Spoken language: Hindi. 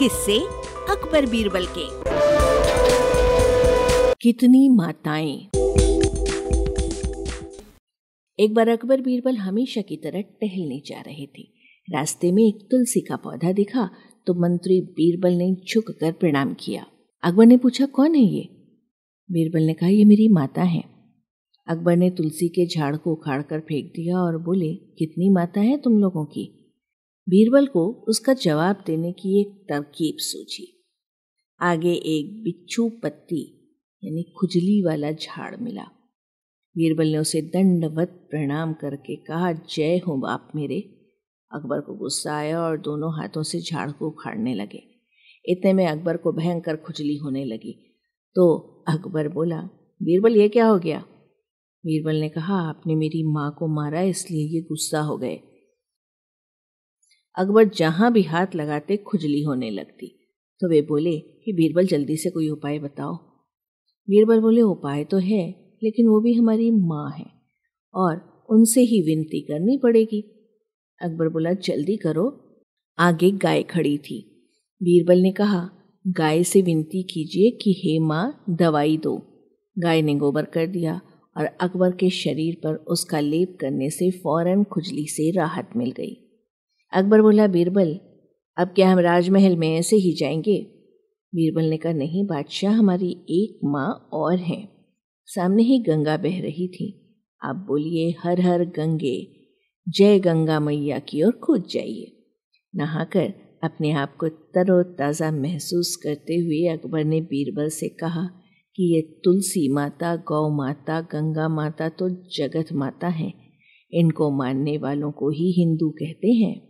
किससे अकबर बीरबल के। कितनी माताएँ। एक बार अकबर बीरबल हमेशा की तरह टहलने जा रहे थे। रास्ते में एक तुलसी का पौधा दिखा तो मंत्री बीरबल ने झुक कर प्रणाम किया। अकबर ने पूछा, कौन है ये? बीरबल ने कहा, ये मेरी माता है। अकबर ने तुलसी के झाड़ को उखाड़ कर फेंक दिया और बोले, कितनी माता है तुम लोगों की? बीरबल को उसका जवाब देने की एक तरकीब सूझी। आगे एक बिच्छू पत्ती, यानी खुजली वाला झाड़ मिला। बीरबल ने उसे दंडवत प्रणाम करके कहा, जय हो बाप मेरे। अकबर को गुस्सा आया और दोनों हाथों से झाड़ को उखाड़ने लगे। इतने में अकबर को भयंकर खुजली होने लगी। तो अकबर बोला, बीरबल, ये क्या हो गया? बीरबल ने कहा, आपने मेरी माँ को मारा, इसलिए ये गुस्सा हो गए। अकबर जहाँ भी हाथ लगाते खुजली होने लगती। तो वे बोले कि बीरबल जल्दी से कोई उपाय बताओ। बीरबल बोले, उपाय तो है, लेकिन वो भी हमारी माँ है और उनसे ही विनती करनी पड़ेगी। अकबर बोला, जल्दी करो। आगे गाय खड़ी थी। बीरबल ने कहा, गाय से विनती कीजिए कि हे माँ, दवाई दो। गाय ने गोबर कर दिया और अकबर के शरीर पर उसका लेप करने से फ़ौरन खुजली से राहत मिल गई। अकबर बोला, बीरबल, अब क्या हम राजमहल में ऐसे ही जाएँगे? बीरबल ने कहा, नहीं, बादशाह हमारी एक माँ और हैं। सामने ही गंगा बह रही थी। आप बोलिए, हर हर गंगे, जय गंगा मैया की ओर कूद जाइए। नहाकर अपने आप को तरोताज़ा महसूस करते हुए अकबर ने बीरबल से कहा कि ये तुलसी माता, गौ माता, गंगा माता तो जगत माता हैं। इनको मानने वालों को ही हिंदू कहते हैं।